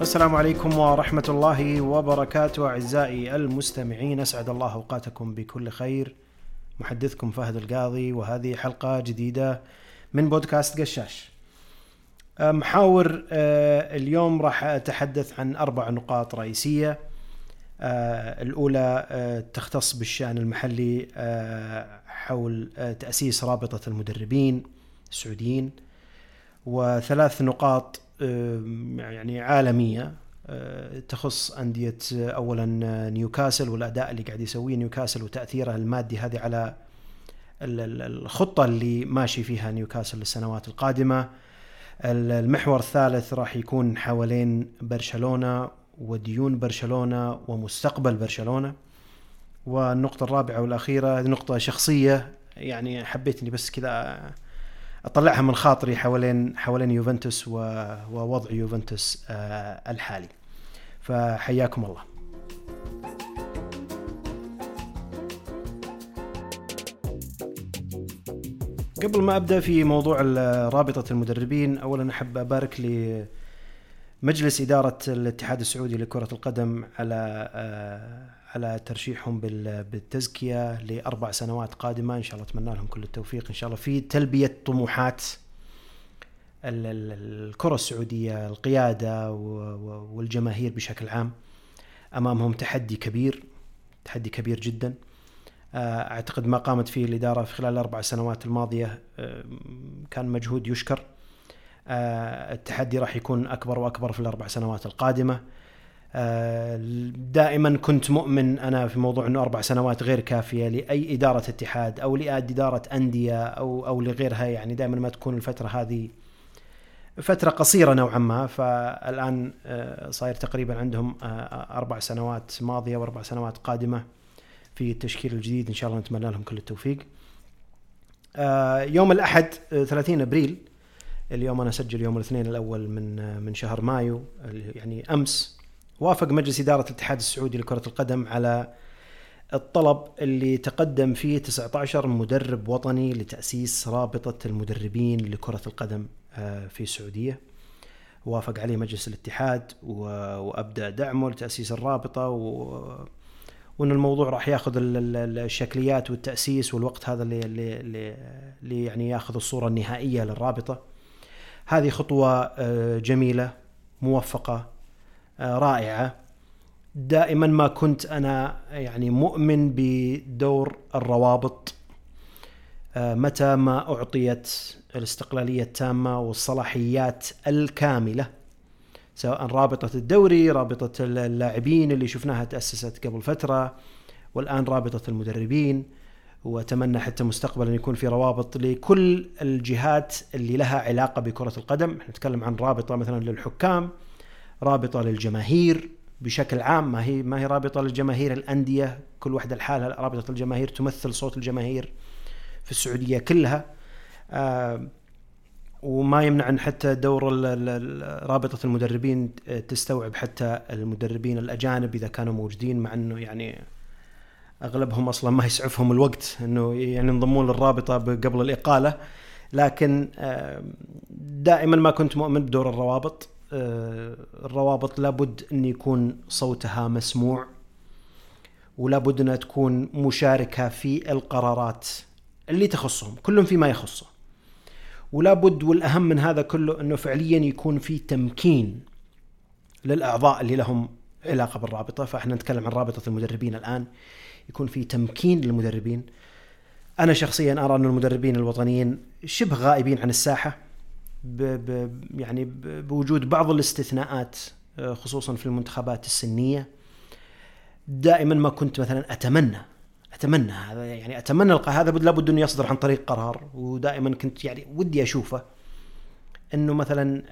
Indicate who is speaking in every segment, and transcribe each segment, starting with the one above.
Speaker 1: السلام عليكم ورحمة الله وبركاته أعزائي المستمعين أسعد الله أوقاتكم بكل خير. محدثكم فهد القاضي وهذه حلقة جديدة من بودكاست قشاش. محاور آه، اليوم راح أتحدث عن أربع نقاط رئيسية. آه، الأولى تختص بالشأن المحلي حول تأسيس رابطة المدربين السعوديين. وثلاث نقاط يعني عالمية تخص أندية أولا نيوكاسل والأداء اللي قاعد يسويه نيوكاسل وتأثيره المادي هذه على الخطة اللي ماشي فيها نيوكاسل للسنوات القادمة. المحور الثالث راح يكون حوالين برشلونة وديون برشلونة ومستقبل برشلونة. والنقطة الرابعة والأخيرة هذه نقطة شخصية يعني حبيت اني بس كذا أطلعها من خاطري حوالين حوالين يوفنتوس ووضع يوفنتوس آه، الحالي. فحياكم الله. قبل ما أبدأ في موضوع رابطة المدربين اولا أحب أبارك لمجلس إدارة الاتحاد السعودي لكرة القدم على آه، على ترشيحهم بالتزكية لأربع سنوات قادمة. إن شاء الله أتمنى لهم كل التوفيق. إن شاء الله في تلبية طموحات الكرة السعودية القيادة والجماهير بشكل عام. أمامهم تحدي كبير تحدي كبير جدا. آه، أعتقد ما قامت فيه الإدارة في خلال الأربع سنوات الماضية آه، كان مجهود يشكر. آه، التحدي راح يكون أكبر وأكبر في الأربع سنوات القادمة. دائما كنت مؤمن أنا في موضوع إنه أربع سنوات غير كافية لأي إدارة اتحاد أو لاداره أندية أو أو لغيرها. يعني دائما ما تكون الفترة هذه فترة قصيرة نوعا ما. فالآن صاير تقريبا عندهم أربع سنوات ماضية وأربع سنوات قادمة في التشكيل الجديد. إن شاء الله نتمنى لهم كل التوفيق. آه، يوم الأحد 30 آه، أبريل اليوم أنا أسجل يوم الاثنين الأول من آه، من شهر مايو يعني أمس وافق مجلس إدارة الاتحاد السعودي لكرة القدم على الطلب اللي تقدم فيه 19 مدرب وطني لتأسيس رابطة المدربين لكرة القدم في السعودية. وافق عليه مجلس الاتحاد وأبدأ دعمه لتأسيس الرابطة و وإن الموضوع راح ياخذ الشكليات والتأسيس والوقت هذا اللي اللي, اللي يعني ياخذ الصورة النهائية للرابطة. هذه خطوة آه، جميلة موفقة آه، رائعة. دائما ما كنت أنا يعني مؤمن بدور الروابط آه، متى ما أعطيت الاستقلالية التامة والصلاحيات الكاملة سواء رابطة الدوري رابطة اللاعبين اللي شفناها تأسست قبل فترة والآن رابطة المدربين. وأتمنى حتى مستقبلا يكون في روابط لكل الجهات اللي لها علاقة بكرة القدم، إحنا نتكلم عن رابطة مثلا للحكام، رابطة للجماهير بشكل عام. ما هي ما هي رابطة للجماهير؟ الأندية، كل واحدة لحالها رابطة الجماهير تمثل صوت الجماهير في السعودية كلها. آه وما يمنع ان حتى دور رابطة المدربين تستوعب حتى المدربين الأجانب إذا كانوا موجودين مع إنه يعني أغلبهم أصلا ما يسعفهم الوقت إنه يعني ينضمون للرابطة قبل الإقالة. لكن دائما ما كنت مؤمن بدور الروابط. آه، الروابط لابد أن يكون صوتها مسموع ولابد انها تكون مشاركة في القرارات اللي تخصهم كلهم فيما يخصه. ولا بد والأهم من هذا كله أنه فعليا يكون في تمكين للأعضاء اللي لهم علاقة بالرابطة. فإحنا نتكلم عن رابطة المدربين الآن يكون في تمكين للمدربين. أنا شخصيا أرى أن المدربين الوطنيين شبه غائبين عن الساحة. ب ب يعني بوجود بعض الاستثناءات آه، خصوصا في المنتخبات السنية. دائما ما كنت مثلا أتمنى أتمنى هذا يعني أتمنى هذا لابد أنه يصدر عن طريق قرار. ودائما كنت يعني ودي أشوفه إنه مثلا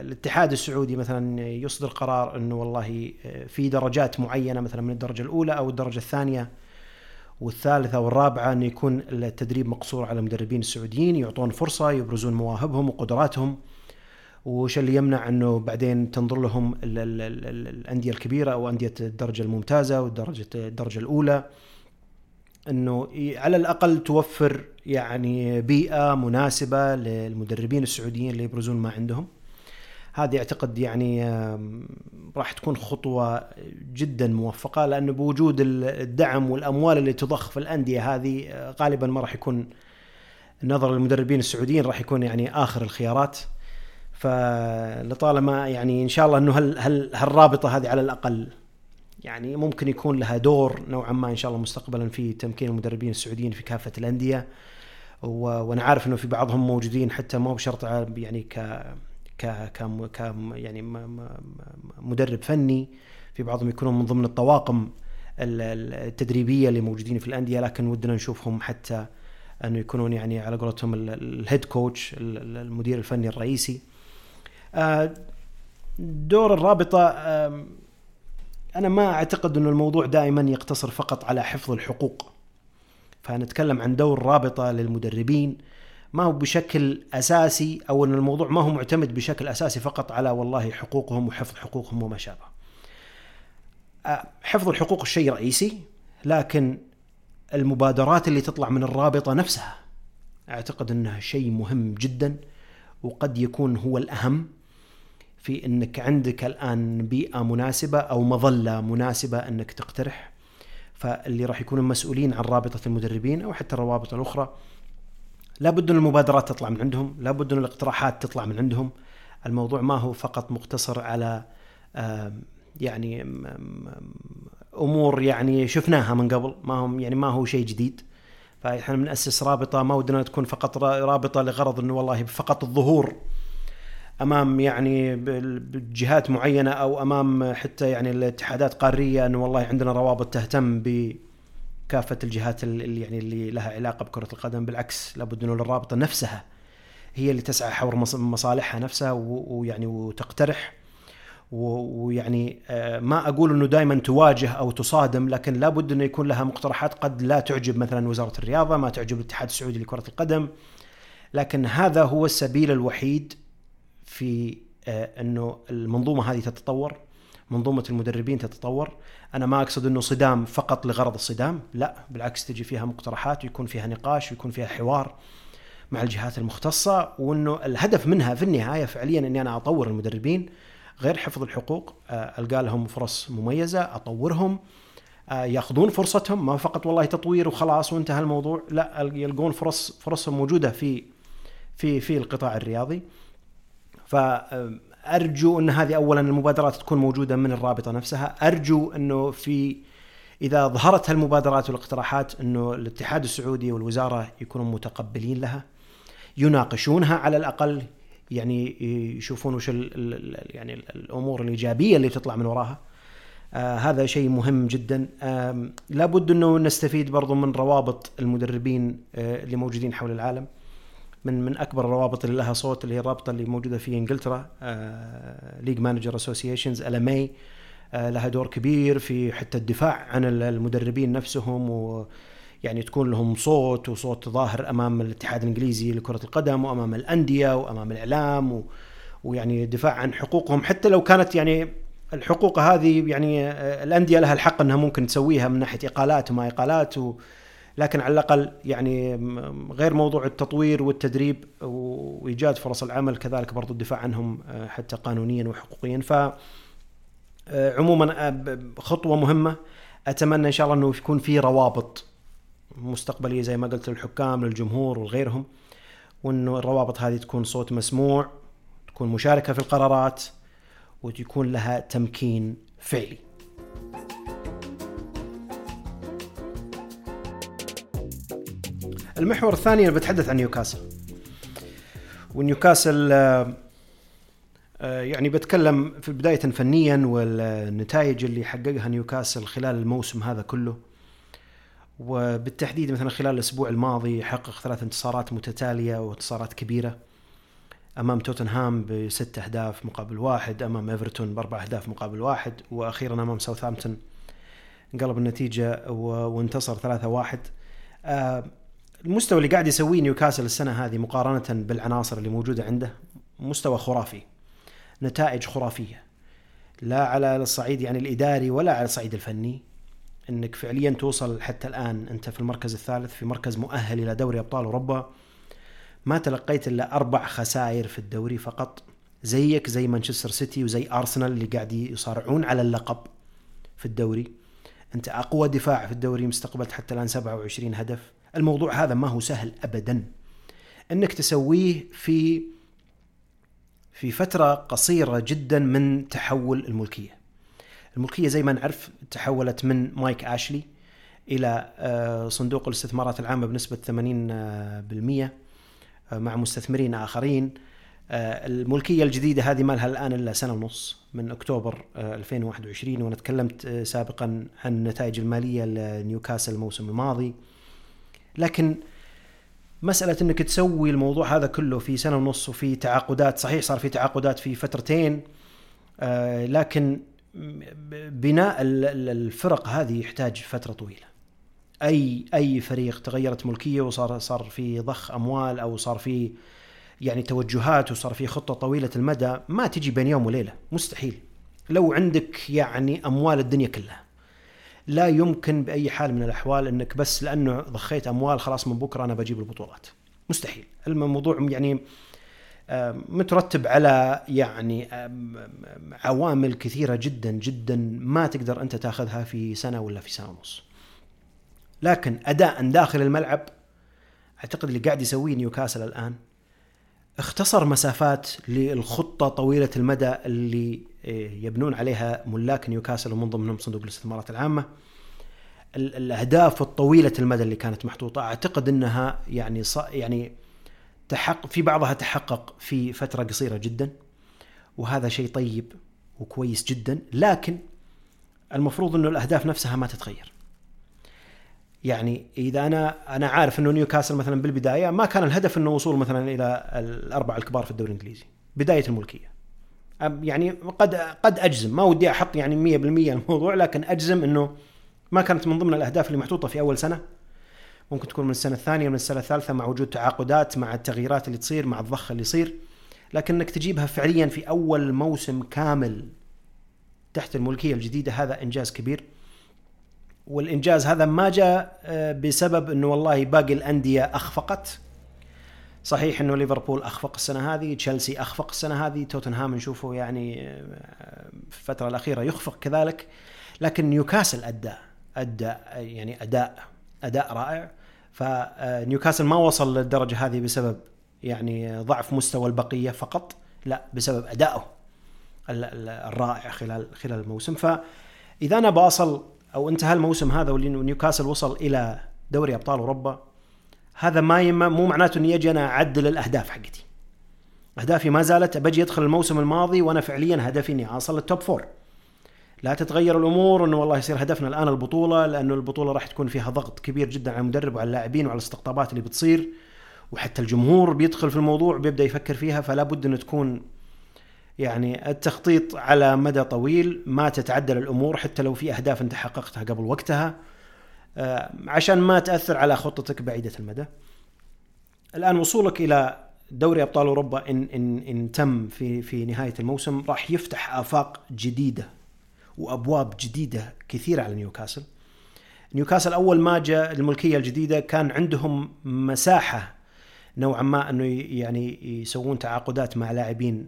Speaker 1: الاتحاد السعودي مثلا يصدر قرار إنه والله آه، في درجات معينة مثلا من الدرجة الأولى أو الدرجة الثانية والثالثة والرابعة انه يكون التدريب مقصور على المدربين السعوديين يعطون فرصة يبرزون مواهبهم وقدراتهم وش اللي يمنع أنه بعدين تنظر لهم الأندية الكبيرة أو أندية الدرجة الممتازة والدرجه الدرجه الأولى أنه على الأقل توفر يعني بيئة مناسبة للمدربين السعوديين اللي يبرزون ما عندهم. هذه أعتقد يعني راح تكون خطوة جدا موفقة لأنه بوجود الدعم والأموال اللي تضخ في الأندية هذه آه، غالبا ما راح يكون نظر للمدربين السعوديين راح يكون يعني آخر الخيارات. فلطالما يعني إن شاء الله إنه هل هل هالرابطة هذه على الأقل يعني ممكن يكون لها دور نوعا ما إن شاء الله مستقبلا في تمكين المدربين السعوديين في كافة الأندية. وأنا عارف إنه في بعضهم موجودين حتى مو بشرط يعني ك ك ك يعني مدرب فني في بعضهم يكونون من ضمن الطواقم التدريبية اللي موجودين في الأندية لكن ودنا نشوفهم حتى أنه يكونون يعني على قولتهم الهيد كوتش المدير الفني الرئيسي. آه، دور الرابطة أنا ما أعتقد أنه الموضوع دائما يقتصر فقط على حفظ الحقوق. فنتكلم عن دور رابطه للمدربين ما هو بشكل أساسي أو إن الموضوع ما هو معتمد بشكل أساسي فقط على والله حقوقهم وحفظ حقوقهم وما شابه. حفظ الحقوق الشيء رئيسي لكن المبادرات اللي تطلع من الرابطة نفسها أعتقد إنها شيء مهم جدا وقد يكون هو الأهم في إنك عندك الآن بيئة مناسبة أو مظلة مناسبة إنك تقترح فاللي راح يكونوا مسؤولين عن رابطة المدربين أو حتى الروابط الأخرى لابد أن المبادرات تطلع من عندهم لابد أن الاقتراحات تطلع من عندهم. الموضوع ما هو فقط مقتصر على يعني أمور يعني شفناها من قبل ما هم يعني ما هو شيء جديد. فإحنا بناسس رابطة ما ودنا تكون فقط رابطة لغرض إنه والله فقط الظهور أمام يعني بجهات معينة أو أمام حتى يعني الاتحادات قارية إنه والله عندنا روابط تهتم بكافه الجهات اللي يعني اللي لها علاقة بكرة القدم بالعكس لابد أنه الرابطه نفسها هي اللي تسعى حول مصالحها نفسها ويعني وتقترح. ويعني آه، ما أقول أنه دائما تواجه أو تصادم لكن لابد أنه يكون لها مقترحات قد لا تعجب مثلا وزارة الرياضة ما تعجب الاتحاد السعودي لكرة القدم. لكن هذا هو السبيل الوحيد في آه، أنه المنظومة هذه تتطور. منظومة المدربين تتطور. أنا ما أقصد إنه صدام فقط لغرض الصدام لا بالعكس تجي فيها مقترحات ويكون فيها نقاش ويكون فيها حوار مع الجهات المختصة وإنه الهدف منها في النهاية فعليا إني أنا أطور المدربين غير حفظ الحقوق آه، ألقى لهم فرص مميزة أطورهم آه، يأخذون فرصتهم ما فقط والله تطوير وخلاص وانتهى الموضوع لا يلقون فرص فرصهم موجودة في في في القطاع الرياضي. فارجو أن هذه اولا المبادرات تكون موجودة من الرابطة نفسها. أرجو أنه في إذا ظهرت هالمبادرات والاقتراحات أنه الاتحاد السعودي والوزارة يكونوا متقبلين لها يناقشونها على الأقل يعني يشوفون وش يعني الأمور الإيجابية اللي تطلع من وراها. آه هذا شيء مهم جدا. آه لابد أنه نستفيد برضو من روابط المدربين آه اللي موجودين حول العالم. من من أكبر الروابط اللي لها صوت اللي هي الرابطة اللي موجودة في إنجلترا League Managers Association LMA لها دور كبير في حتى الدفاع عن المدربين نفسهم و يعني تكون لهم صوت وصوت ظاهر أمام الاتحاد الإنجليزي لكرة القدم وأمام الأندية وأمام الإعلام و ويعني الدفاع عن حقوقهم. حتى لو كانت يعني الحقوق هذه يعني آه، الأندية لها الحق إنها ممكن تسويها من ناحية إقالات وما إقالات و لكن على الأقل يعني غير موضوع التطوير والتدريب وإيجاد فرص العمل كذلك برضو الدفاع عنهم آه، حتى قانونيا وحقوقيا. ف آه، عموما آه، خطوة مهمة. أتمنى إن شاء الله إنه يكون في روابط مستقبلية زي ما قلت للحكام للجمهور وغيرهم وإنه الروابط هذه تكون صوت مسموع تكون مشاركة في القرارات وتكون لها تمكين فعلي. المحور الثاني أنا بتحدث عن نيوكاسل. ونيوكاسل آه، آه، يعني بتكلم في بداية فنيا والنتائج اللي حققها نيوكاسل خلال الموسم هذا كله. وبالتحديد مثلا خلال الأسبوع الماضي حقق ثلاث انتصارات متتالية وانتصارات كبيرة. أمام توتنهام بست أهداف مقابل واحد أمام إيفرتون بأربع أهداف مقابل واحد وأخيرا أمام ساوثهامبتون انقلب النتيجة وانتصر ثلاثة واحد. آه، المستوى اللي قاعد يسويه نيوكاسل السنة هذه مقارنة بالعناصر اللي موجودة عنده مستوى خرافي نتائج خرافية. لا على الصعيد يعني الإداري ولا على الصعيد الفني. إنك فعليا توصل حتى الآن أنت في المركز الثالث في مركز مؤهل إلى دوري أبطال أوروبا. ما تلقيت إلا أربع خسائر في الدوري فقط. زيك زي مانشستر سيتي وزي أرسنال اللي قاعد يصارعون على اللقب في الدوري. أنت أقوى دفاع في الدوري مستقبلت حتى الآن 27 هدف. الموضوع هذا ما هو سهل ابدا إنك تسويه في في فترة قصيرة جدا من تحول الملكية. الملكية زي ما نعرف تحولت من مايك آشلي إلى آه، صندوق الاستثمارات العامة بنسبة 80% آه، مع مستثمرين آخرين. آه، الملكية الجديدة هذه ما لها الآن إلا سنة ونص من أكتوبر 2021 وأنا تكلمت سابقا عن النتائج المالية لنيوكاسل الموسم الماضي. لكن مسألة إنك تسوي الموضوع هذا كله في سنة ونص وفي تعاقدات صحيح صار في تعاقدات في فترتين آه لكن بناء الفرق هذه يحتاج فترة طويلة. اي أي فريق تغيرت ملكية وصار صار في ضخ أموال أو صار في يعني توجهات وصار في خطة طويلة المدى ما تجي بين يوم وليلة مستحيل لو عندك يعني أموال الدنيا كلها لا يمكن بأي حال من الأحوال إنك بس لأنه ضخيت أموال خلاص من بكرة أنا بجيب البطولات. مستحيل. الموضوع يعني مترتب على يعني عوامل كثيرة جدا جدا ما تقدر أنت تأخذها في سنة ولا في سنة ونص. لكن أداء داخل الملعب أعتقد اللي قاعد يسويه نيوكاسل الآن اختصر مسافات للخطة طويلة المدى اللي يبنون عليها ملاك نيوكاسل ومن ضمنهم صندوق الاستثمارات العامة. الأهداف الطويلة المدى اللي كانت محطوطة أعتقد إنها يعني يعني تحقق في بعضها تحقق في فترة قصيرة جدا وهذا شيء طيب وكويس جدا لكن المفروض إنه الأهداف نفسها ما تتغير. يعني إذا أنا أنا عارف إنه نيوكاسل مثلا بالبداية ما كان الهدف إنه وصول مثلا إلى الأربعة الكبار في الدوري الإنجليزي بداية الملكية. يعني قد قد أجزم. ما ودي أحط يعني 100% الموضوع لكن أجزم إنه ما كانت من ضمن الأهداف اللي محطوطة في أول سنة. ممكن تكون من السنة الثانية من السنة الثالثة مع وجود تعاقدات مع التغييرات اللي تصير مع الضخ اللي يصير. لكنك تجيبها فعليا في أول موسم كامل تحت الملكية الجديدة هذا إنجاز كبير. والإنجاز هذا ما جاء آه، بسبب إنه والله باقي الأندية أخفقت. صحيح إنه ليفربول أخفق السنة هذه تشيلسي أخفق السنة هذه توتنهام نشوفه يعني آه، في الفترة الأخيرة يخفق كذلك. لكن نيوكاسل أدى أدى يعني أداء أداء رائع. فنيوكاسل ما وصل للدرجة هذه بسبب يعني ضعف مستوى البقية فقط لا بسبب ادائه الرائع خلال خلال الموسم. فاذا أنا بأصل أو انتهى الموسم هذا ونيوكاسل وصل إلى دوري أبطال أوروبا هذا ما يم مو معناته إني أجي أنا أعدل الأهداف حقتي. أهدافي ما زالت بجي أدخل الموسم الماضي وأنا فعليا هدفي إني اوصل لل top four لا تتغير الأمور إنه والله يصير هدفنا الآن البطولة لأنه البطولة راح تكون فيها ضغط كبير جدا على المدرب وعلى اللاعبين وعلى الاستقطابات اللي بتصير. وحتى الجمهور بيدخل في الموضوع بيبدا يفكر فيها فلا بد إنه تكون يعني التخطيط على مدى طويل ما تتعدل الأمور حتى لو في أهداف أنت حققتها قبل وقتها. عشان ما تأثر على خطتك بعيدة المدى. الآن وصولك إلى دوري أبطال أوروبا ان ان إن تم في في نهاية الموسم راح يفتح آفاق جديدة وأبواب جديدة كثيرة على نيوكاسل. نيوكاسل أول ما جاء الملكية الجديدة كان عندهم مساحة نوعا ما أنه يعني يسوون تعاقدات مع لاعبين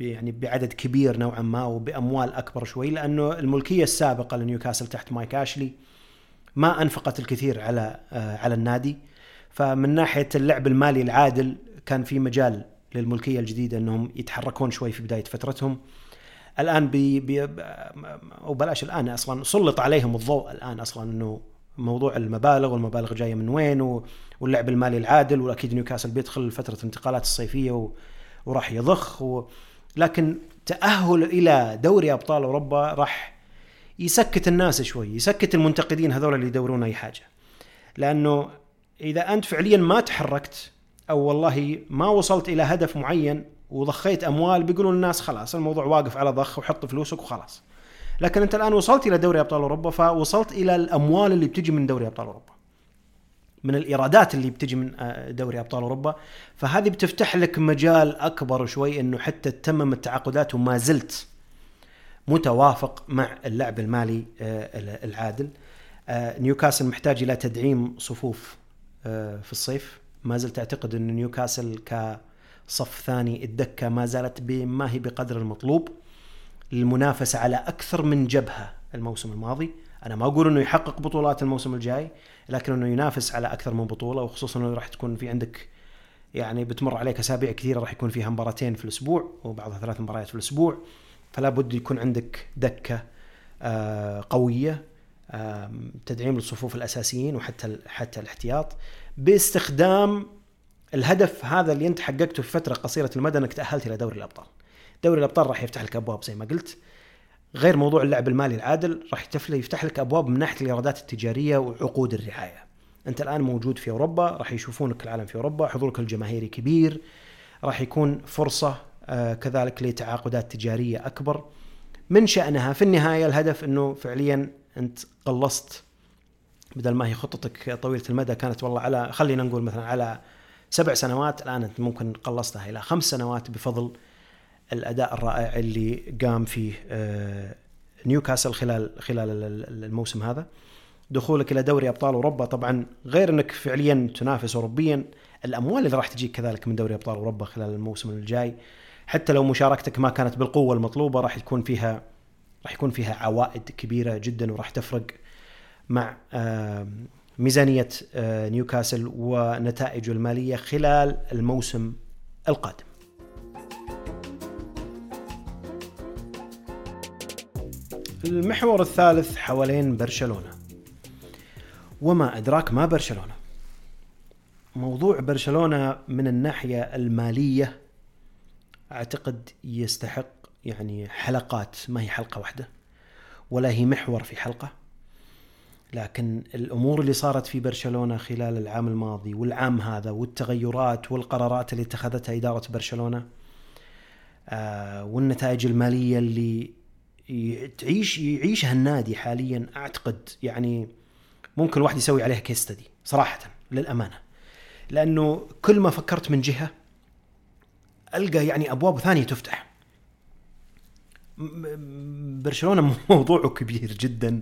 Speaker 1: يعني بعدد كبير نوعا ما وبأموال أكبر شوي لأنه الملكية السابقة لنيوكاسل تحت مايك أشلي ما أنفقت الكثير على آه، على النادي فمن ناحية اللعب المالي العادل كان في مجال للملكية الجديدة إنهم يتحركون شوي في بداية فترتهم الآن بي, بي أو بلاش الآن أصلا سلط عليهم الضوء الآن أصلا إنه موضوع المبالغ والمبالغ جاية من وين واللعب المالي العادل وأكيد نيوكاسل بيدخل فترة الانتقالات الصيفية وراح يضخ. لكن تأهل إلى دوري أبطال أوروبا راح يسكت الناس شوي يسكت المنتقدين هذول اللي يدورون أي حاجة. لأنه إذا أنت فعليا ما تحركت أو والله ما وصلت إلى هدف معين وضخيت أموال بيقولون الناس خلاص الموضوع واقف على ضخ وحط فلوسك وخلاص. لكن أنت الآن وصلت إلى دوري أبطال أوروبا فوصلت إلى الأموال اللي بتجي من دوري أبطال أوروبا. من الإيرادات اللي بتجي من آه، دوري أبطال أوروبا. فهذه بتفتح لك مجال أكبر شوي إنه حتى تتمم التعاقدات وما زلت متوافق مع اللعب المالي آه، العادل. آه، نيوكاسل محتاج إلى تدعيم صفوف في الصيف. ما زلت أعتقد إن نيوكاسل صف ثاني الدكة ما زالت ما هي بقدر المطلوب. للمنافسه على أكثر من جبهة الموسم الماضي. أنا ما أقول إنه يحقق بطولات الموسم الجاي لكن إنه ينافس على أكثر من بطولة وخصوصا إنه راح تكون في عندك يعني بتمر عليك أسابيع كثيرة راح يكون فيها مباراتين في الأسبوع وبعضها ثلاث مباريات في الأسبوع. فلا بد يكون عندك دكة آه، قوية تدعيم للصفوف الأساسيين وحتى حتى الاحتياط باستخدام الهدف هذا اللي أنت حققته في فترة قصيرة المدى أنك تأهلت إلى دوري الأبطال. دوري الأبطال راح يفتح لك أبواب زي ما قلت غير موضوع اللعب المالي العادل راح يفتح لك أبواب من ناحية الإيرادات التجارية وعقود الرعاية. أنت الآن موجود في أوروبا راح يشوفونك العالم في أوروبا حضورك الجماهيري كبير راح يكون فرصة كذلك لتعاقدات تجارية أكبر. من شأنها في النهاية الهدف إنه فعليا أنت قلصت. بدل ما هي خطتك طويلة المدى كانت والله على خلينا نقول مثلا على سبع سنوات الآن أنت ممكن قلصتها إلى خمس سنوات بفضل الأداء الرائع اللي قام فيه آه، نيوكاسل خلال خلال الموسم هذا. دخولك إلى دوري أبطال أوروبا طبعا غير أنك فعليا تنافس اوروبيا الأموال اللي راح تجيك كذلك من دوري أبطال أوروبا خلال الموسم الجاي. حتى لو مشاركتك ما كانت بالقوة المطلوبة راح يكون فيها راح يكون فيها عوائد كبيرة جدا وراح تفرق مع ميزانية آه، نيوكاسل ونتائجه المالية خلال الموسم القادم. المحور الثالث حوالين برشلونة. وما أدراك ما برشلونة. موضوع برشلونة من الناحية المالية أعتقد يستحق يعني حلقات ما هي حلقة واحدة ولا هي محور في حلقة. لكن الأمور اللي صارت في برشلونة خلال العام الماضي والعام هذا والتغيرات والقرارات اللي اتخذتها إدارة برشلونة آه والنتائج المالية اللي تعيش يعيشها النادي حاليا أعتقد يعني ممكن الواحد يسوي عليها كيس ستدي صراحة للأمانة. لأنه كل ما فكرت من جهة ألقى يعني أبواب ثانية تفتح. برشلونة موضوعه كبير جدا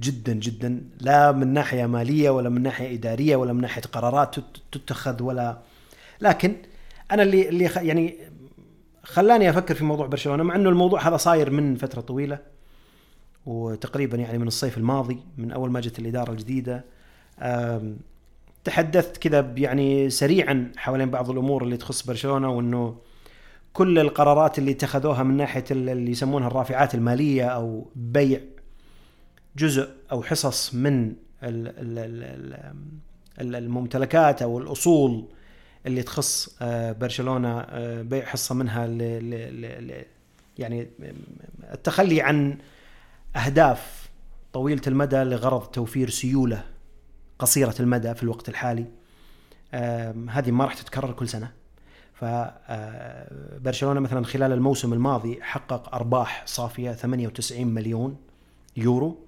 Speaker 1: جدا جدا. لا من ناحية مالية ولا من ناحية إدارية ولا من ناحية قرارات تتخذ ولا. لكن أنا اللي اللي يعني خلاني أفكر في موضوع برشلونة مع إنه الموضوع هذا صاير من فترة طويلة وتقريبا يعني من الصيف الماضي من أول ما جت الإدارة الجديدة. تحدثت كذا يعني سريعا حوالين بعض الأمور اللي تخص برشلونة وإنه كل القرارات اللي اتخذوها من ناحية اللي يسمونها الرافعات المالية أو بيع جزء أو حصص من الممتلكات أو الأصول اللي تخص آه، برشلونة آه، بيع حصة منها يعني التخلي عن أهداف طويلة المدى لغرض توفير سيولة. قصيرة المدى في الوقت الحالي. هذه ما راح تتكرر كل سنة. فبرشلونه آه، مثلا خلال الموسم الماضي حقق أرباح صافية 98 مليون يورو.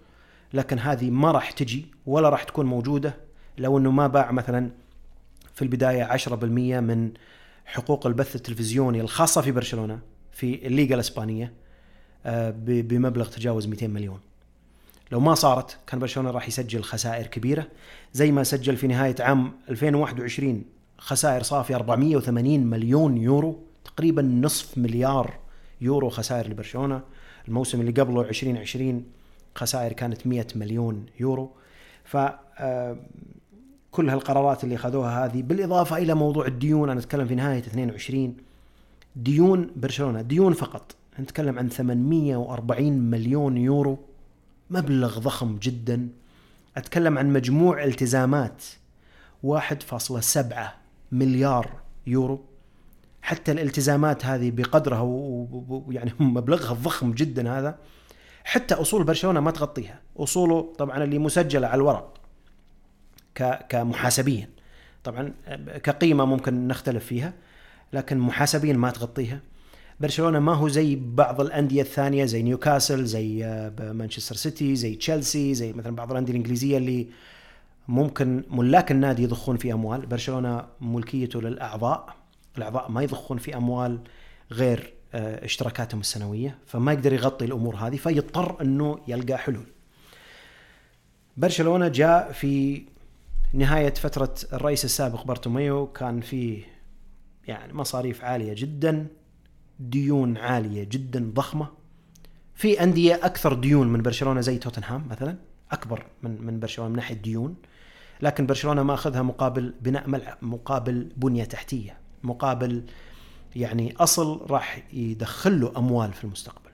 Speaker 1: لكن هذه ما راح تجي ولا راح تكون موجودة لو إنه ما باع مثلا في البداية 10% من حقوق البث التلفزيوني الخاصة في برشلونة في الليغا الإسبانية آه، بمبلغ تجاوز 200 مليون. لو ما صارت كان برشلونة راح يسجل خسائر كبيرة زي ما سجل في نهاية عام 2021 خسائر صافيه 480 مليون يورو تقريبا نصف مليار يورو خسائر لبرشلونة. الموسم اللي قبله 2020 خسائر كانت 100 مليون يورو. ف آه، كل هالقرارات اللي اخذوها هذه بالإضافة إلى موضوع الديون أنا أتكلم في نهاية 22 ديون برشلونة ديون فقط نتكلم عن 840 مليون يورو مبلغ ضخم جدا. أتكلم عن مجموع التزامات. 1.7 مليار يورو. حتى الالتزامات هذه بقدرها ويعني مبلغها الضخم جدا هذا. حتى أصول برشلونة ما تغطيها. أصوله طبعا اللي مسجلة على الورق. كمحاسبيا. طبعا كقيمة ممكن نختلف فيها. لكن محاسبيا ما تغطيها. برشلونة ما هو زي بعض الأندية الثانية زي نيوكاسل زي آه، مانشستر سيتي زي تشيلسي زي مثلا بعض الأندية الإنجليزية اللي ممكن ملاك النادي يضخون في أموال. برشلونة ملكيته للأعضاء الأعضاء ما يضخون في أموال غير آه، اشتراكاتهم السنوية فما يقدر يغطي الأمور هذه فيضطر إنه يلقى حلول. برشلونة جاء في نهاية فترة الرئيس السابق بارتوميو كان في يعني مصاريف عالية جدا. ديون عالية جدا ضخمة. في أندية أكثر ديون من برشلونة زي توتنهام مثلا أكبر من من برشلونة من ناحية ديون لكن برشلونة ما أخذها مقابل بناء ملعب مقابل بنية تحتية مقابل يعني أصل راح يدخل له أموال في المستقبل.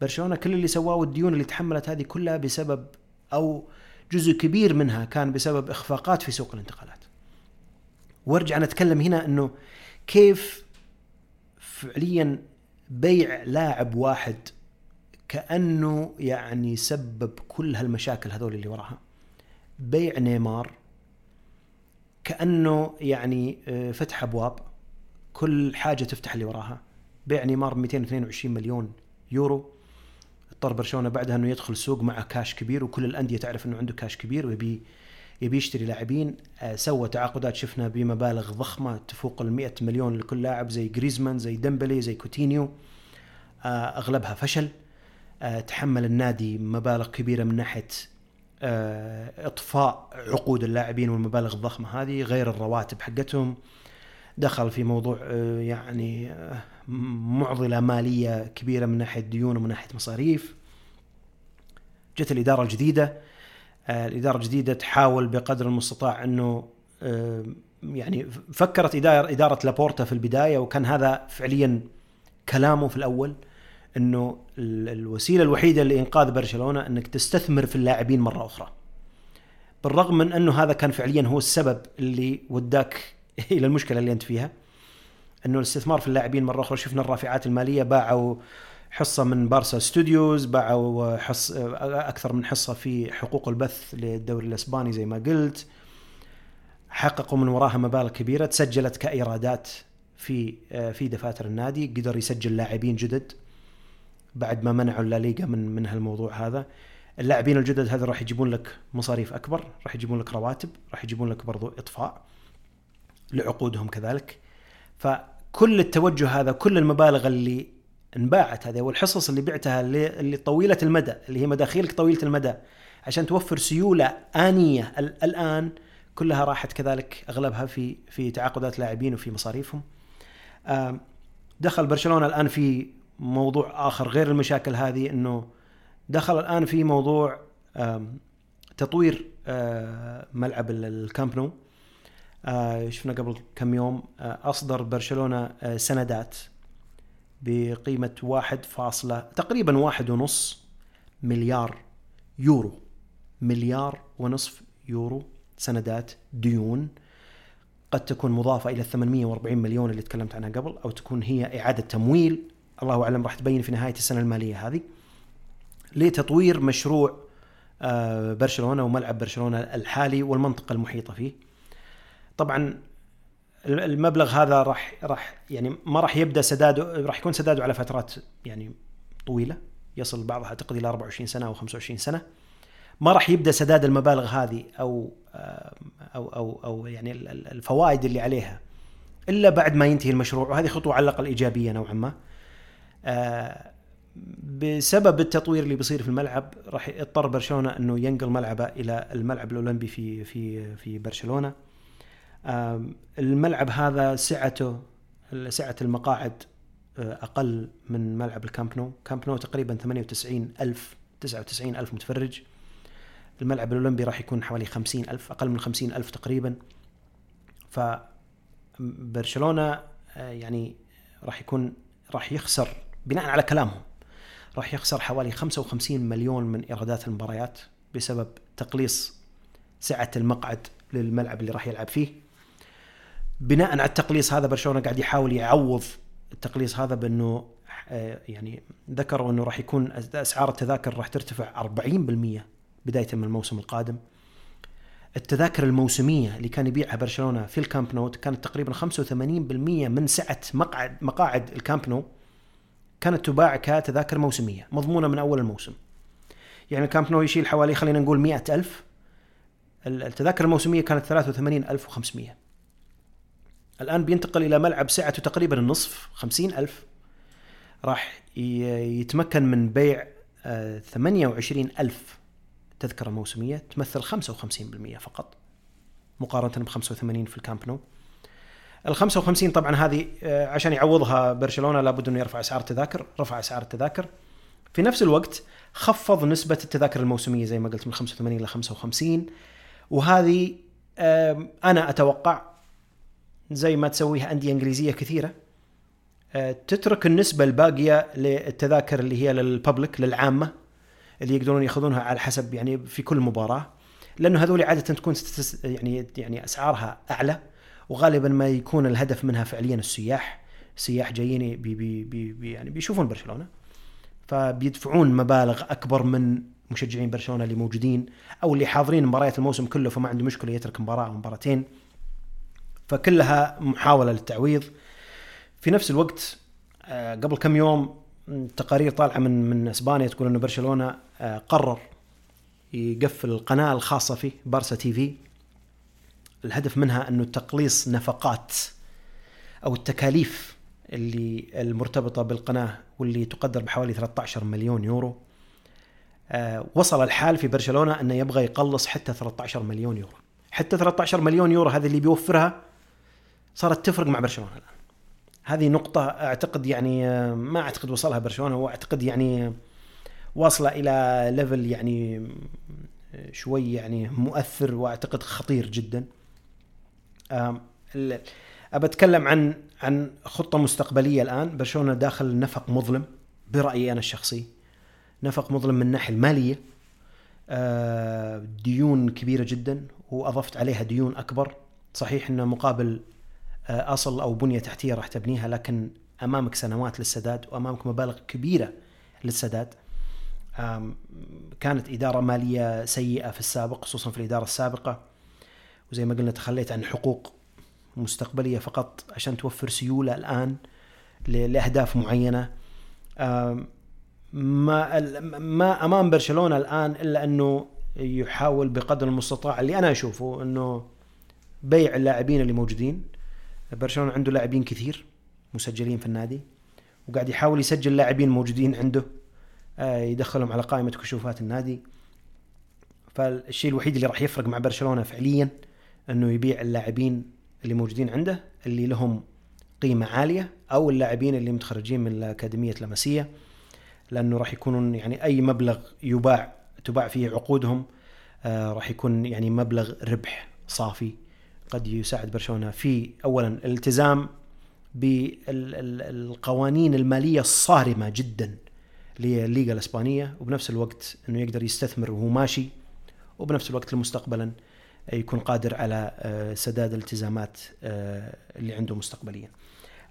Speaker 1: برشلونة كل اللي سواه والديون اللي تحملت هذه كلها بسبب أو جزء كبير منها كان بسبب إخفاقات في سوق الانتقالات. وارجع نتكلم هنا إنه كيف فعليا بيع لاعب واحد كأنه يعني سبب كل هالمشاكل هذول اللي وراها. بيع نيمار كأنه يعني آه، فتح أبواب كل حاجة تفتح اللي وراها. بيع نيمار ب 222 مليون يورو. اضطر برشلونة بعدها إنه يدخل السوق مع كاش كبير وكل الأندية تعرف إنه عنده كاش كبير ويبي يبي يشتري لاعبين آه، سوى تعاقدات شفنا بمبالغ ضخمة تفوق ال 100 مليون لكل لاعب زي جريزمان زي ديمبلي زي كوتينيو. آه، أغلبها فشل. آه، تحمل النادي مبالغ كبيرة من ناحية إطفاء عقود اللاعبين والمبالغ الضخمة هذه غير الرواتب حقتهم. دخل في موضوع يعني معضلة مالية كبيرة من ناحية ديون ومن ناحية مصاريف. جت الإدارة الجديدة. الإدارة الجديدة تحاول بقدر المستطاع أنه آه، يعني فكرت اداره إدارة لابورتا في البداية وكان هذا فعليا كلامه في الأول أنه الوسيلة الوحيدة لإنقاذ برشلونة أنك تستثمر في اللاعبين مرة أخرى. بالرغم من أنه هذا كان فعليا هو السبب اللي وداك إلى المشكلة اللي أنت فيها. أنه الاستثمار في اللاعبين مرة أخرى شفنا الرافعات المالية باعوا حصة من بارسا ستوديوز باعوا حص أكثر من حصة في حقوق البث للدوري الإسباني زي ما قلت. حققوا من وراها مبالغ كبيرة تسجلت كإيرادات في في دفاتر النادي قدر يسجل لاعبين جدد بعد ما منعوا الليغا من من هالموضوع هذا. اللاعبين الجدد هذا راح يجيبون لك مصاريف أكبر راح يجيبون لك رواتب راح يجيبون لك برضو إطفاء لعقودهم كذلك. فكل التوجه هذا كل المبالغ اللي انباعت هذه والحصص اللي بعتها اللي, طويلة المدى اللي هي مداخيلك طويلة المدى عشان توفر سيولة آنية الآن كلها راحت كذلك أغلبها في في تعاقدات لاعبين وفي مصاريفهم. دخل برشلونة الآن في موضوع آخر غير المشاكل هذه إنه دخل الآن في موضوع تطوير ملعب الكامب نو شفنا قبل كم يوم أصدر برشلونة سندات بقيمة واحد فاصلة تقريبا واحد ونص مليار يورو. مليار ونصف يورو سندات ديون. قد تكون مضافة إلى 840 مليون اللي تكلمت عنها قبل أو تكون هي إعادة تمويل. الله أعلم راح تبين في نهاية السنة المالية هذه. لتطوير مشروع آه، برشلونة وملعب برشلونة الحالي والمنطقة المحيطة فيه. طبعا المبلغ هذا راح راح يعني ما راح يبدأ سداده راح يكون سداده على فترات يعني طويلة يصل بعضها أعتقد إلى 24 سنة أو 25 سنة. ما راح يبدأ سداد المبالغ هذه أو أو أو أو يعني الفوائد اللي عليها إلا بعد ما ينتهي المشروع وهذه خطوة على الأقل إيجابية نوعا ما. آه، بسبب التطوير اللي بيصير في الملعب راح يضطر برشلونة إنه ينقل ملعبه إلى الملعب الأولمبي في في في برشلونة. الملعب هذا سعته سعة المقاعد آه، أقل من ملعب الكامب نو. كامب نو تقريبا 98 ألف 99 ألف متفرج. الملعب الأولمبي راح يكون حوالي 50 ألف أقل من 50 ألف تقريبا. فبرشلونة آه، يعني راح يكون راح يخسر بناء على كلامهم راح يخسر حوالي 55 مليون من إيرادات المباريات بسبب تقليص سعة المقعد للملعب اللي راح يلعب فيه. بناء على التقليص هذا برشلونة قاعد يحاول يعوض التقليص هذا بأنه آه، يعني ذكروا أنه راح يكون أسعار التذاكر راح ترتفع 40% بداية من الموسم القادم. التذاكر الموسمية اللي كان يبيعها برشلونة في الكامب نو كانت تقريبا 85% من سعة مقعد مقاعد الكامب نو كانت تباع كتذاكر موسمية مضمونة من أول الموسم. يعني الكامب نو يشيل حوالي خلينا نقول 100000 التذاكر الموسمية كانت 83500 الآن بينتقل إلى ملعب سعته تقريبا النصف خمسين ألف. راح يتمكن من بيع 28 آه، ألف. تذكرة موسمية تمثل 55% فقط مقارنة ب 85 في الكامب نو. ال 55 طبعا هذه آه، عشان يعوضها برشلونة لابد إنه يرفع أسعار التذاكر، رفع أسعار التذاكر. في نفس الوقت خفض نسبة التذاكر الموسمية زي ما قلت من 85 إلى 55 وهذه أنا أتوقع زي ما تسويها أندية إنجليزية كثيرة. آه، تترك النسبة الباقية للتذاكر اللي هي للببليك للعامة اللي يقدرون يأخذونها على حسب يعني في كل مباراة. لأنه هذول عادة تكون يعني يعني أسعارها أعلى وغالبا ما يكون الهدف منها فعليا السياح. السياح جايين بي بي بي يعني بيشوفون برشلونة فبيدفعون مبالغ أكبر من مشجعين برشلونة اللي موجودين أو اللي حاضرين مباريات الموسم كله فما عنده مشكلة يترك مباراة أو مباراتين. فكلها محاولة للتعويض. في نفس الوقت آه، قبل كم يوم تقارير طالعة من من إسبانيا تقول إنه برشلونة آه، قرر يقفل القناة الخاصة فيه بارسا تي في. الهدف منها إنه تقليص نفقات أو التكاليف اللي المرتبطة بالقناة واللي تقدر بحوالي 13 مليون يورو. آه، وصل الحال في برشلونة إنه يبغى يقلص حتى 13 مليون يورو. حتى 13 مليون يورو هذه اللي بيوفرها صارت تفرق مع برشلونة الآن. هذه نقطة أعتقد يعني ما أعتقد وصلها برشلونة وأعتقد يعني واصلة إلى ليفل يعني شوي يعني مؤثر وأعتقد خطير جدا. أبى أتكلم عن عن خطة مستقبلية الآن. برشلونة داخل نفق مظلم برأيي أنا الشخصي. نفق مظلم من الناحية المالية. آه، ديون كبيرة جدا وأضفت عليها ديون أكبر. صحيح أنه مقابل أصل أو بنية تحتية راح تبنيها لكن أمامك سنوات للسداد وأمامك مبالغ كبيرة للسداد. كانت إدارة مالية سيئة في السابق خصوصا في الإدارة السابقة. وزي ما قلنا تخليت عن حقوق مستقبلية فقط عشان توفر سيولة الآن لأهداف معينة. ما ما أمام برشلونة الآن إلا أنه يحاول بقدر المستطاع اللي أنا أشوفه أنه بيع اللاعبين اللي موجودين. برشلونة عنده لاعبين كثير مسجلين في النادي وقاعد يحاول يسجل لاعبين موجودين عنده آه، يدخلهم على قائمة كشوفات النادي. فالشيء الوحيد اللي راح يفرق مع برشلونة فعليا إنه يبيع اللاعبين اللي موجودين عنده اللي لهم قيمة عالية أو اللاعبين اللي متخرجين من الأكاديمية لمسيه لأنه راح يكونون يعني أي مبلغ يباع تباع فيه عقودهم آه راح يكون يعني مبلغ ربح صافي. قد يساعد برشلونة في اولا الالتزام بالقوانين المالية الصارمة جدا للليغا الإسبانية وبنفس الوقت إنه يقدر يستثمر وهو ماشي وبنفس الوقت مستقبلا يكون قادر على آه، سداد الالتزامات آه، اللي عنده مستقبليا.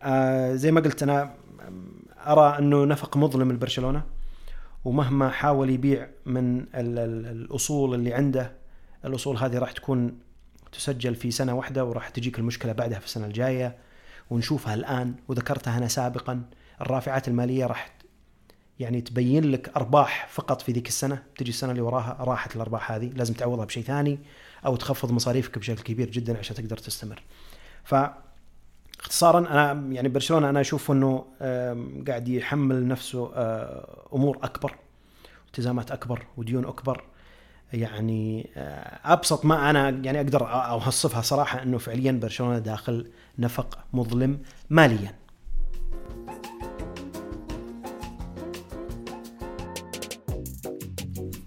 Speaker 1: آه، زي ما قلت أنا أرى إنه نفق مظلم لبرشلونه ومهما حاول يبيع من الأصول اللي عنده الأصول هذه راح تكون تسجل في سنة واحدة وراح تجيك المشكلة بعدها في السنة الجاية. ونشوفها الآن وذكرتها أنا سابقا الرافعات المالية راح يعني تبين لك أرباح فقط في ذيك السنة. تجي السنة اللي وراها راحت الأرباح هذه. لازم تعوضها بشيء ثاني أو تخفض مصاريفك بشكل كبير جدا عشان تقدر تستمر. ف اختصارا أنا يعني برشلونة أنا أشوف إنه قاعد يحمل نفسه آه، أمور أكبر التزامات أكبر وديون أكبر. يعني آه، أبسط ما أنا يعني أقدر أوصفها صراحة إنه فعليا برشلونة داخل نفق مظلم ماليا.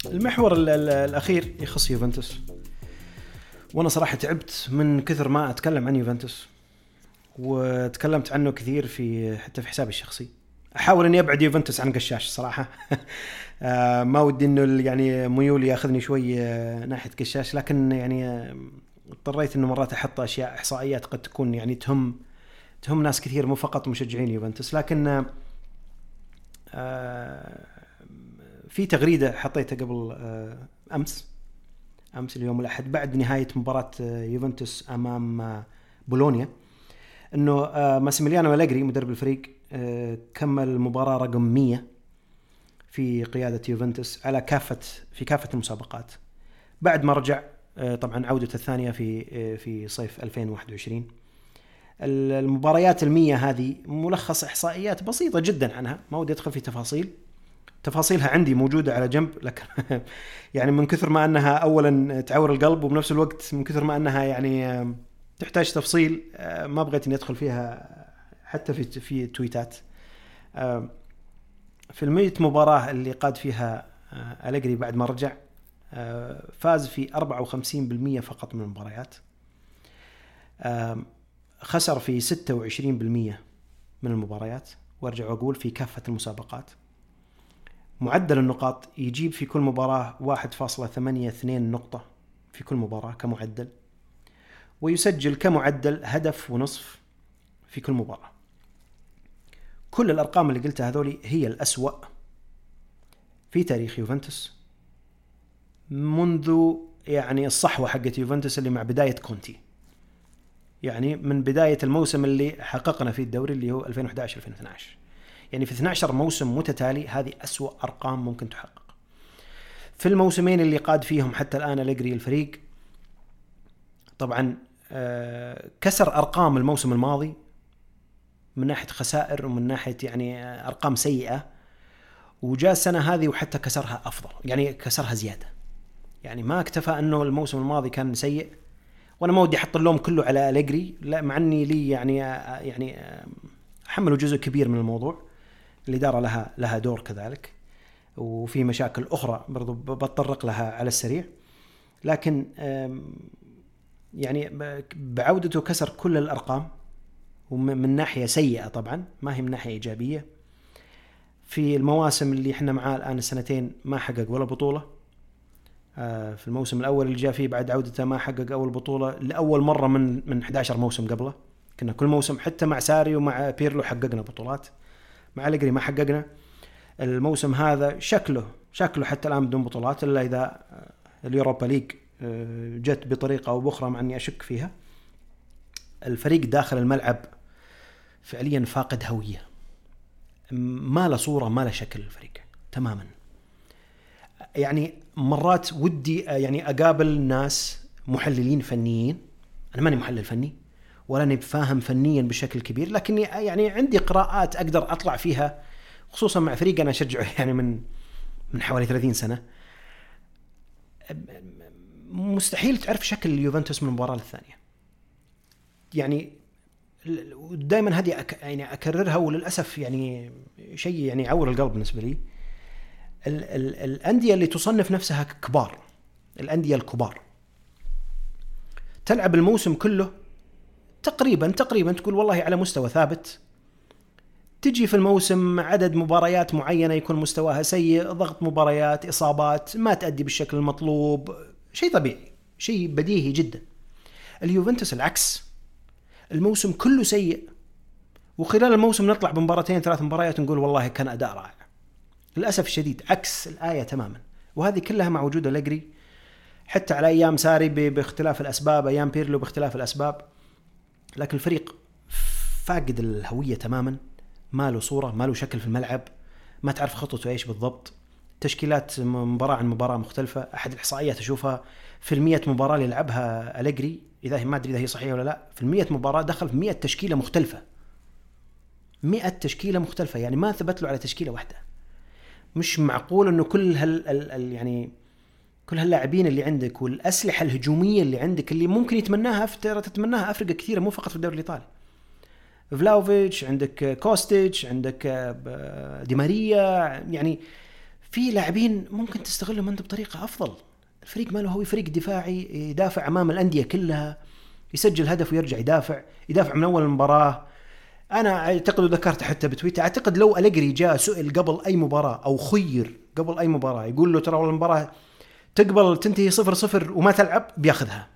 Speaker 1: المحور الأخير يخص يوفنتوس. وأنا صراحة تعبت من كثر ما أتكلم عن يوفنتوس. وتكلمت عنه كثير في حتى في حسابي الشخصي. أحاول إني أبعد يوفنتوس عن قشاش صراحة. آه، ما ودي إنه يعني ميولي ياخذني شوي آه، ناحية قشاش لكن يعني آه، اضطريت إنه مرات أحط أشياء إحصائيات قد تكون يعني تهم تهم ناس كثير مو فقط مشجعين يوفنتوس لكن في تغريدة حطيتها قبل أمس. أمس اليوم الأحد بعد نهاية مباراة يوفنتوس أمام بولونيا إنه ماسيميليانو أليجري مدرب الفريق كمل المباراة رقم 100 في قيادة يوفنتوس على كافه في كافة المسابقات. بعد ما رجع آه، طبعا عودته الثانية في آه، في صيف 2021 المباريات المية هذه ملخص إحصائيات بسيطة جدا عنها ما ودي أدخل في تفاصيل. تفاصيلها عندي موجودة على جنب لكن يعني من كثر ما أنها اولا تعور القلب وبنفس الوقت من كثر ما أنها يعني تحتاج تفصيل آه، ما بغيت إني أدخل فيها حتى في في تويتات. آه، في الميت مباراة اللي قاد فيها آه، أليجري بعد ما رجع فاز في 54% فقط من المباريات. خسر في 26% من المباريات. وأرجع وأقول في كافة المسابقات. معدل النقاط يجيب في كل مباراة 1.82 نقطة في كل مباراة كمعدل. ويسجل كمعدل هدف ونصف في كل مباراة. كل الأرقام اللي قلتها هذولي هي الأسوأ في تاريخ يوفنتوس. منذ يعني الصحوة حقت يوفنتوس اللي مع بداية كونتي. يعني من بداية الموسم اللي حققنا فيه الدوري اللي هو 2011 2012 يعني في 12 موسم متتالي هذه أسوأ أرقام ممكن تحقق. في الموسمين اللي قاد فيهم حتى الآن أليجري الفريق طبعا آه، كسر أرقام الموسم الماضي من ناحية خسائر ومن ناحية يعني أرقام سيئة. وجاء السنة هذه وحتى كسرها أفضل يعني كسرها زيادة. يعني ما اكتفى أنه الموسم الماضي كان سيء وأنا ما ودي أحط اللوم كله على أليجري لا مع أني لي يعني يعني احمله جزء كبير من الموضوع. الإدارة لها لها دور كذلك وفي مشاكل أخرى برضو بتطرق لها على السريع. لكن يعني بعودته كسر كل الأرقام. ومن ناحية سيئة طبعا ما هي من ناحية إيجابية. في المواسم اللي إحنا معاه الآن السنتين ما حقق ولا بطولة. آه، في الموسم الأول اللي جاء فيه بعد عودته ما حقق أول بطولة. لأول مرة من من 11 موسم قبله. كنا كل موسم حتى مع ساري ومع بيرلو حققنا بطولات. مع أليجري ما حققنا. الموسم هذا شكله شكله حتى الآن بدون بطولات إلا إذا اليوروبا ليج آه، جت بطريقة أو بأخرى مع إني أشك فيها. الفريق داخل الملعب فعليا فاقد هوية. ما له صورة ما له شكل الفريق تماما. يعني مرات ودي يعني أقابل ناس محللين فنيين. أنا ماني محلل فني ولا أني فاهم فنيا بشكل كبير لكني يعني عندي قراءات أقدر أطلع فيها خصوصا مع فريق أنا اشجعه يعني من من حوالي 30 سنة. مستحيل تعرف شكل اليوفنتوس من مباراه للثانية. يعني دائما هذه أك... يعني أكررها وللأسف يعني شيء يعني يعور القلب بالنسبة لي. ال... ال... الأندية اللي تصنف نفسها كبار الأندية الكبار تلعب الموسم كله تقريبا تقريبا تقول والله على مستوى ثابت. تجي في الموسم عدد مباريات معينة يكون مستواها سيء ضغط مباريات إصابات ما تأدي بالشكل المطلوب شيء طبيعي شيء بديهي جدا. اليوفنتوس العكس. الموسم كله سيء. وخلال الموسم نطلع بمباراتين ثلاث مباريات نقول والله كان أداء رائع. للأسف الشديد عكس الآية تماما. وهذه كلها مع وجود الجري حتى على أيام ساري باختلاف الأسباب أيام بيرلو باختلاف الأسباب. لكن الفريق فاقد الهوية تماما. ما له صورة ما له شكل في الملعب. ما تعرف خطته إيش بالضبط. تشكيلات مباراة عن مباراة مختلفة. أحد الإحصائيات أشوفها في المية مباراة اللي لعبها أليجري. هي ما أدري إذا هي صحيحة ولا لا. في المية مباراة دخل في مية تشكيلة مختلفة. مئة تشكيلة مختلفة. يعني ما ثبت له على تشكيلة واحدة. مش معقول إنه كل هال ال يعني كل هاللاعبين اللي عندك والأسلحة الهجومية اللي عندك اللي ممكن يتمناها ترى تتمناها أفرقة كثيرة مو فقط في الدوري الإيطالي. فلاهوفيتش عندك كوستيتش عندك آه، دي ماريا يعني في لاعبين ممكن تستغلهم أنت بطريقة أفضل. الفريق ماله هو فريق دفاعي يدافع أمام الأندية كلها يسجل هدف ويرجع يدافع يدافع من أول المباراة. أنا أعتقد وذكرت حتى بتويتر أعتقد لو أليجري جاء سئل قبل أي مباراة أو خير قبل أي مباراة يقول له ترى المباراة تقبل تنتهي صفر صفر وما تلعب بياخذها.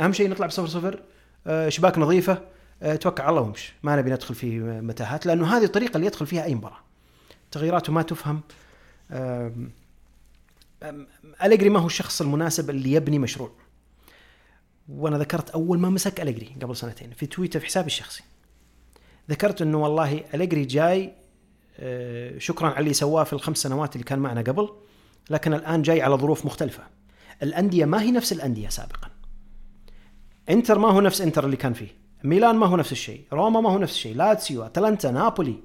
Speaker 1: أهم شيء نطلع بصفر صفر آه، شباك نظيفة آه، توكل على الله وامشي. ما نبي ندخل في متاهات لأنه هذه الطريقة اللي يدخل فيها أي مباراة. تغييراته ما تفهم أليجري ما هو الشخص المناسب اللي يبني مشروع. وأنا ذكرت أول ما مسك أليجري قبل سنتين في تويتر في حسابي الشخصي. ذكرت إنه والله أليجري جاي آه، شكرا على اللي سواه في الخمس سنوات اللي كان معنا قبل لكن الآن جاي على ظروف مختلفة. الأندية ما هي نفس الأندية سابقا. إنتر ما هو نفس إنتر اللي كان فيه. ميلان ما هو نفس الشيء. روما ما هو نفس الشيء. لاتسيو أتلانتا نابولي.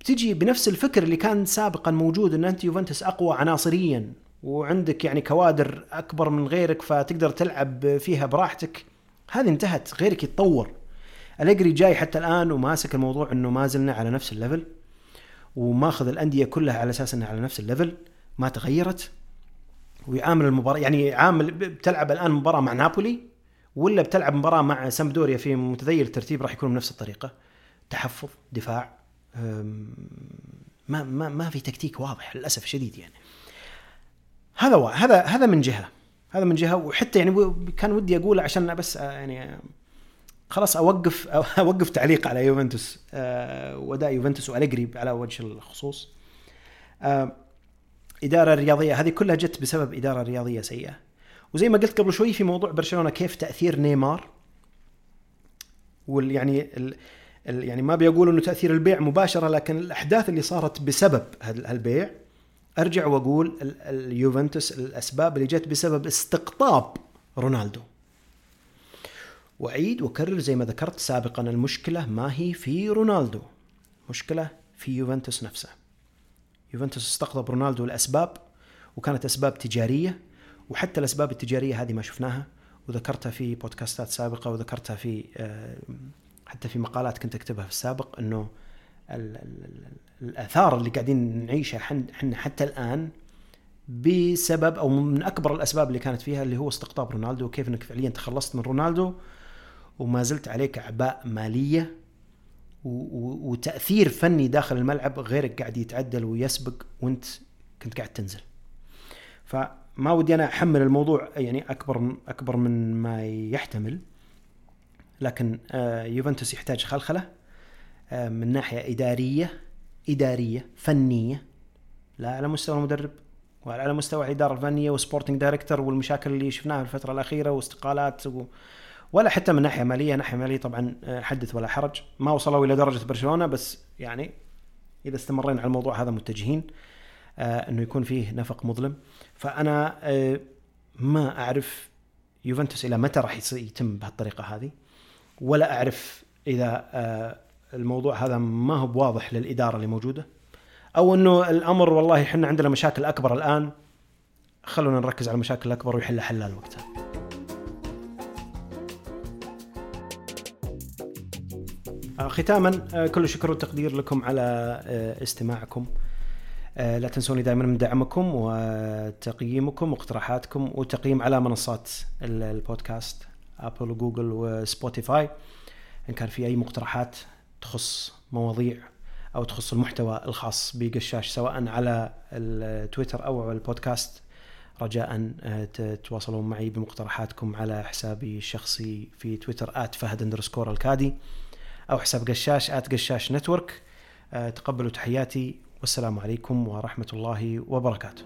Speaker 1: بتجي بنفس الفكر اللي كان سابقا موجود إن أنت يوفنتوس أقوى عناصريا وعندك يعني كوادر أكبر من غيرك فتقدر تلعب فيها براحتك. هذه انتهت غيرك يتطور. أليجري جاي حتى الآن وماسك الموضوع إنه ما زلنا على نفس ال level وماخذ الأندية كلها على أساس إنها على نفس ال level ما تغيرت. ويعامل المباراة يعني عامل بتلعب الآن مباراة مع نابولي ولا بتلعب مباراة مع سامبدوريا في متذيل الترتيب راح يكون بنفس الطريقة. تحفظ دفاع ما ما ما في تكتيك واضح للأسف الشديد يعني. هذا هذا هذا من جهة هذا من جهة وحتى يعني كان ودي اقوله عشان بس آه، يعني خلاص أوقف أوقف تعليق على يوفنتوس آه، واداء يوفنتوس وأليجري على وجه الخصوص. آه، إدارة رياضية هذه كلها جت بسبب إدارة رياضية سيئة. وزي ما قلت قبل شوي في موضوع برشلونة كيف تأثير نيمار؟ وال يعني يعني ما بيقول إنه تأثير البيع مباشرة لكن الأحداث اللي صارت بسبب هالبيع أرجع وأقول اليوفنتوس الأسباب اللي جت بسبب استقطاب رونالدو. وأعيد وأكرر زي ما ذكرت سابقا المشكلة ما هي في رونالدو مشكلة في يوفنتوس نفسه. يوفنتوس استقطب رونالدو لأسباب وكانت أسباب تجارية وحتى الأسباب التجارية هذه ما شفناها وذكرتها في بودكاستات سابقة وذكرتها في آه، حتى في مقالات كنت أكتبها في السابق إنه الآثار اللي قاعدين نعيشها إحنا حتى الآن بسبب أو من أكبر الأسباب اللي كانت فيها اللي هو استقطاب رونالدو وكيف إنك فعليا تخلصت من رونالدو وما زلت عليك أعباء مالية وتأثير فني داخل الملعب غيرك قاعد يتعدل ويسبق وأنت كنت قاعد تنزل. فما ودي أنا أحمل الموضوع يعني اكبر أكبر من ما يحتمل لكن آه، يوفنتوس يحتاج خلخلة آه، من ناحية إدارية إدارية فنية لا على مستوى المدرب ولا على مستوى الاداره الفنية و sporting director والمشاكل اللي شفناها الفترة الأخيرة واستقالات و... ولا حتى من ناحية مالية ناحية مالية طبعا آه، حدث ولا حرج. ما وصلوا إلى درجة برشلونة بس يعني إذا استمرينا على الموضوع هذا متجهين إنه يكون فيه نفق مظلم. فأنا ما أعرف يوفنتوس إلى متى راح يتم بهالطريقة هذه. ولا أعرف إذا آه الموضوع هذا ما هو بواضح للإدارة اللي موجودة أو إنه الأمر والله إحنا عندنا مشاكل أكبر الآن خلونا نركز على المشاكل الأكبر ويحل حلال وقتها. آه، ختاما آه، كل شكر وتقدير لكم على استماعكم. لا تنسوني دائما من دعمكم وتقييمكم واقتراحاتكم وتقييم على منصات البودكاست. أبل وجوجل وسبوتيفاي إن كان في أي مقترحات تخص مواضيع أو تخص المحتوى الخاص بقشاش سواء على التويتر أو على البودكاست رجاء تتواصلون معي بمقترحاتكم على حسابي الشخصي في تويتر @فهد underscore الكادي أو حساب قشاش @قشاش نتورك تقبلوا تحياتي والسلام عليكم ورحمة الله وبركاته.